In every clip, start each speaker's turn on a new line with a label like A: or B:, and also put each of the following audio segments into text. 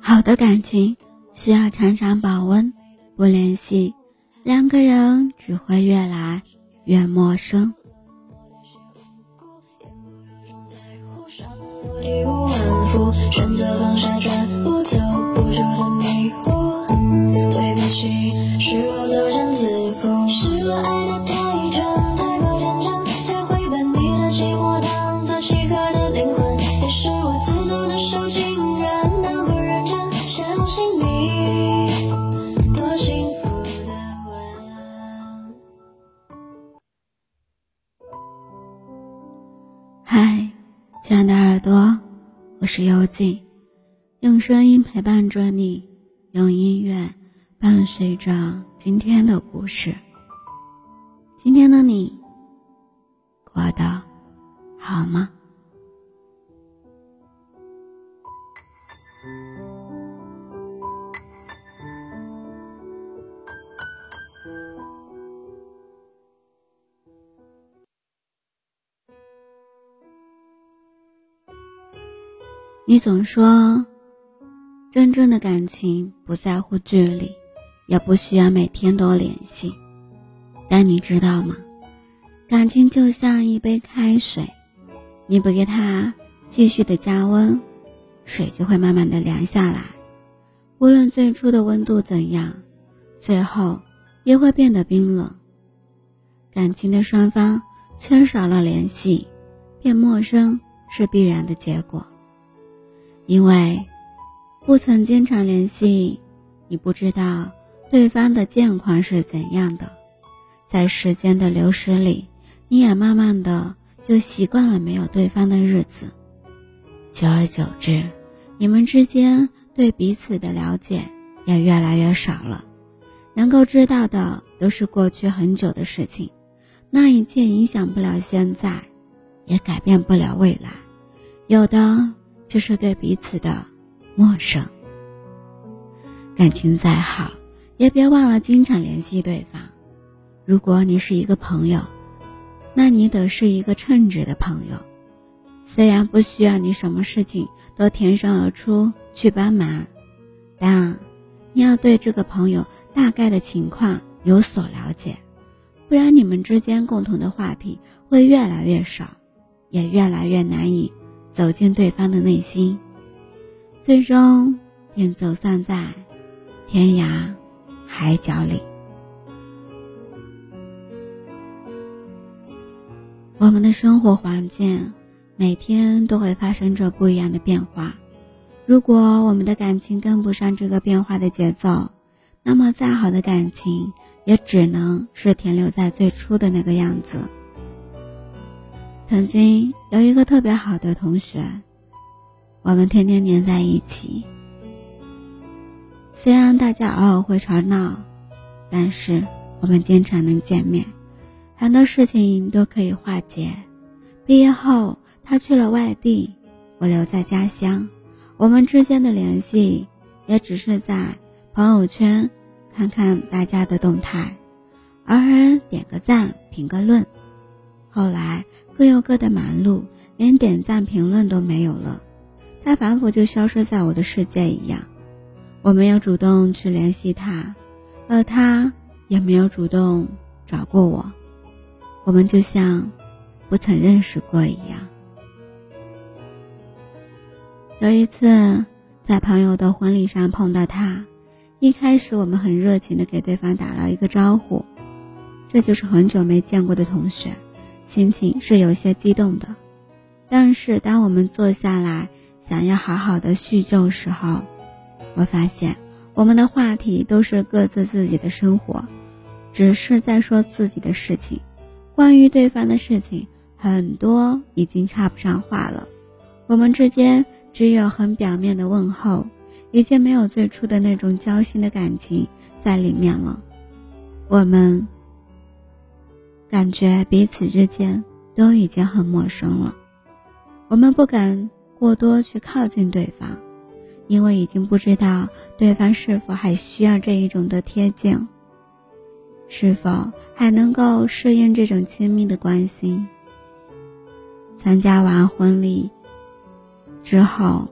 A: 好的感情需要常常保温，不联系，两个人只会越来越陌生。选择放下，转不走不出的迷雾。对不起，是我是幽静，用声音陪伴着你，用音乐伴随着今天的故事。今天的你过得好吗？你总说，真正的感情不在乎距离，也不需要每天都联系。但你知道吗？感情就像一杯开水，你不给它继续的加温，水就会慢慢的凉下来。无论最初的温度怎样，最后也会变得冰冷。感情的双方缺少了联系，变陌生是必然的结果。因为不曾经常联系，你不知道对方的健况是怎样的。在时间的流逝里，你也慢慢的就习惯了没有对方的日子。久而久之，你们之间对彼此的了解也越来越少了。能够知道的都是过去很久的事情，那一切影响不了现在，也改变不了未来。有的。就是对彼此的陌生。感情再好，也别忘了经常联系对方。如果你是一个朋友，那你得是一个称职的朋友。虽然不需要你什么事情都挺身而出去帮忙，但你要对这个朋友大概的情况有所了解，不然你们之间共同的话题会越来越少，也越来越难以。走进对方的内心，最终便走散在天涯海角里。我们的生活环境每天都会发生着不一样的变化，如果我们的感情跟不上这个变化的节奏，那么再好的感情也只能是停留在最初的那个样子。曾经有一个特别好的同学，我们天天黏在一起。虽然大家偶尔会吵闹，但是我们经常能见面，很多事情都可以化解。毕业后，他去了外地，我留在家乡，我们之间的联系也只是在朋友圈看看大家的动态，偶尔点个赞，评个论。后来各有各的忙碌，连点赞评论都没有了，他仿佛就消失在我的世界一样。我没有主动去联系他，而他也没有主动找过我，我们就像不曾认识过一样。有一次在朋友的婚礼上碰到他，一开始我们很热情的给对方打了一个招呼，这就是很久没见过的同学。心情是有些激动的，但是当我们坐下来想要好好的叙旧时候，我发现我们的话题都是各自自己的生活，只是在说自己的事情，关于对方的事情很多已经插不上话了。我们之间只有很表面的问候，已经没有最初的那种交心的感情在里面了。我们。感觉彼此之间都已经很陌生了，我们不敢过多去靠近对方，因为已经不知道对方是否还需要这一种的贴近，是否还能够适应这种亲密的关系。参加完婚礼之后，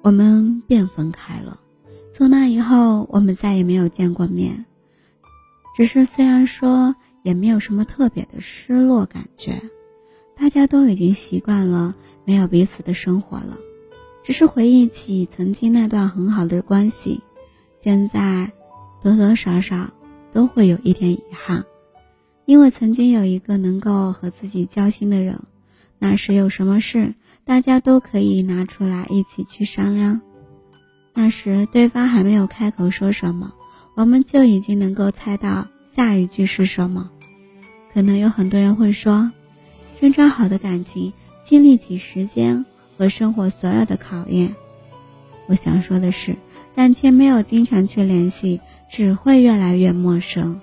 A: 我们便分开了。从那以后，我们再也没有见过面。只是虽然说也没有什么特别的失落感觉，大家都已经习惯了没有彼此的生活了。只是回忆起曾经那段很好的关系，现在多多少少都会有一点遗憾，因为曾经有一个能够和自己交心的人，那时有什么事，大家都可以拿出来一起去商量。那时对方还没有开口说什么，我们就已经能够猜到下一句是什么。可能有很多人会说，真正好的感情经历起时间。和生活所有的考验，我想说的是，感情没有经常去联系，只会越来越陌生，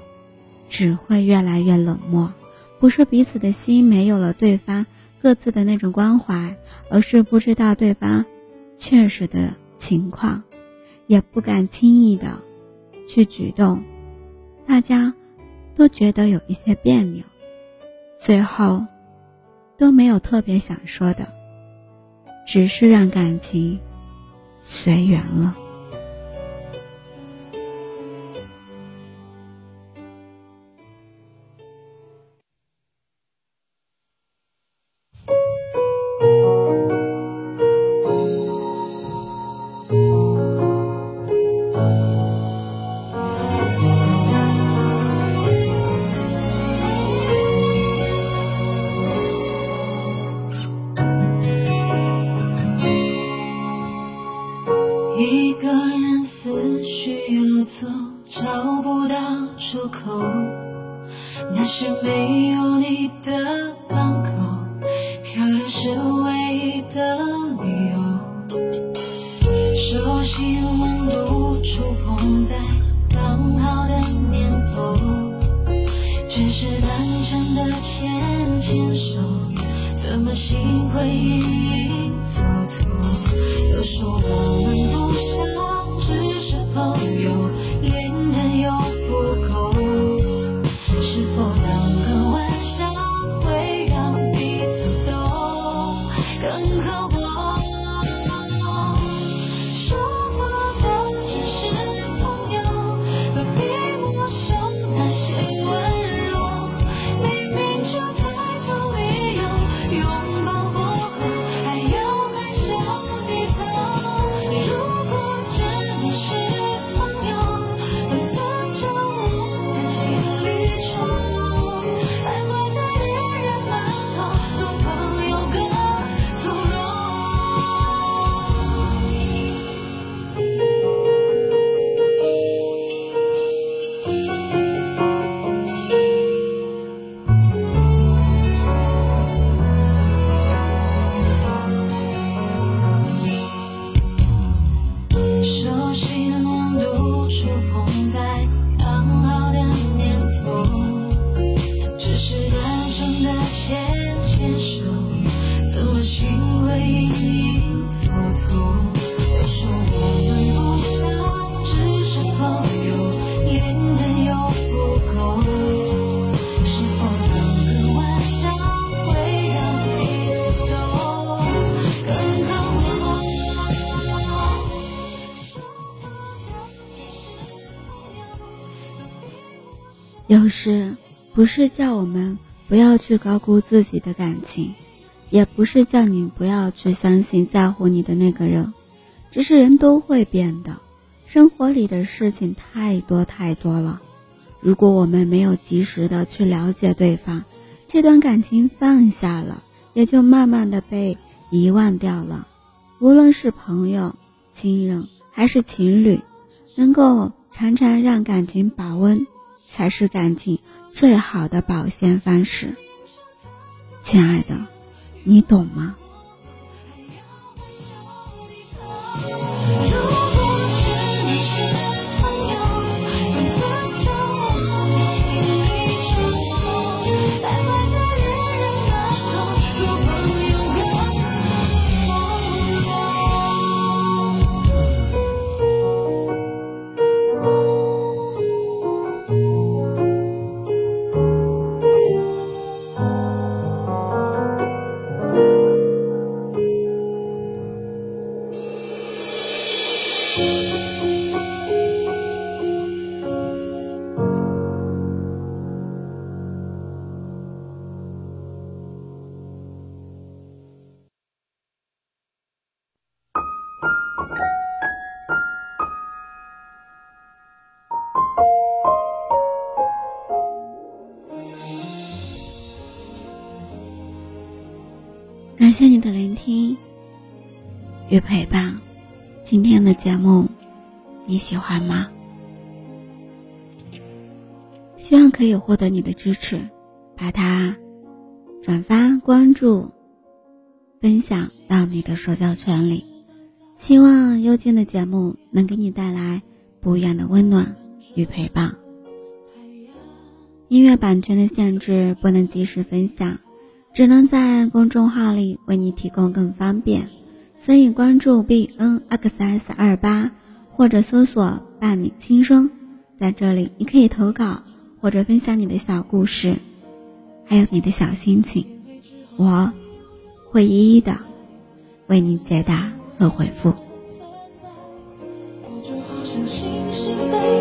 A: 只会越来越冷漠。不是彼此的心没有了对方各自的那种关怀，而是不知道对方确实的情况，也不敢轻易的去举动，大家都觉得有一些别扭，最后都没有特别想说的。只是让感情随缘了。
B: 找不到出口，那是没有你的港口，漂流是唯一的理由。手心温度触碰在刚好的念头，只是单纯的牵牵手，怎么心会手心温度触碰。
A: 有时不是叫我们不要去高估自己的感情，也不是叫你不要去相信在乎你的那个人，只是人都会变的，生活里的事情太多太多了。如果我们没有及时的去了解对方，这段感情放下了，也就慢慢的被遗忘掉了。无论是朋友、亲人还是情侣，能够常常让感情保温。才是感情最好的保鲜方式，亲爱的，你懂吗？聆听与陪伴。今天的节目你喜欢吗？希望可以获得你的支持，把它转发、关注、分享到你的社交圈里。希望幽静的节目能给你带来不一样的温暖与陪伴。音乐版权的限制，不能及时分享，只能在公众号里为你提供更方便。所以关注 b n x s 二八，或者搜索“伴你轻声”，在这里你可以投稿或者分享你的小故事，还有你的小心情，我会一一的为你解答和回复。
B: 世界。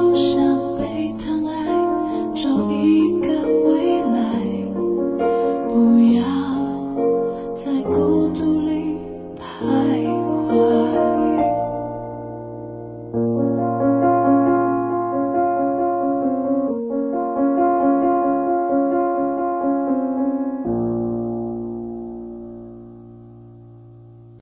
B: 不舍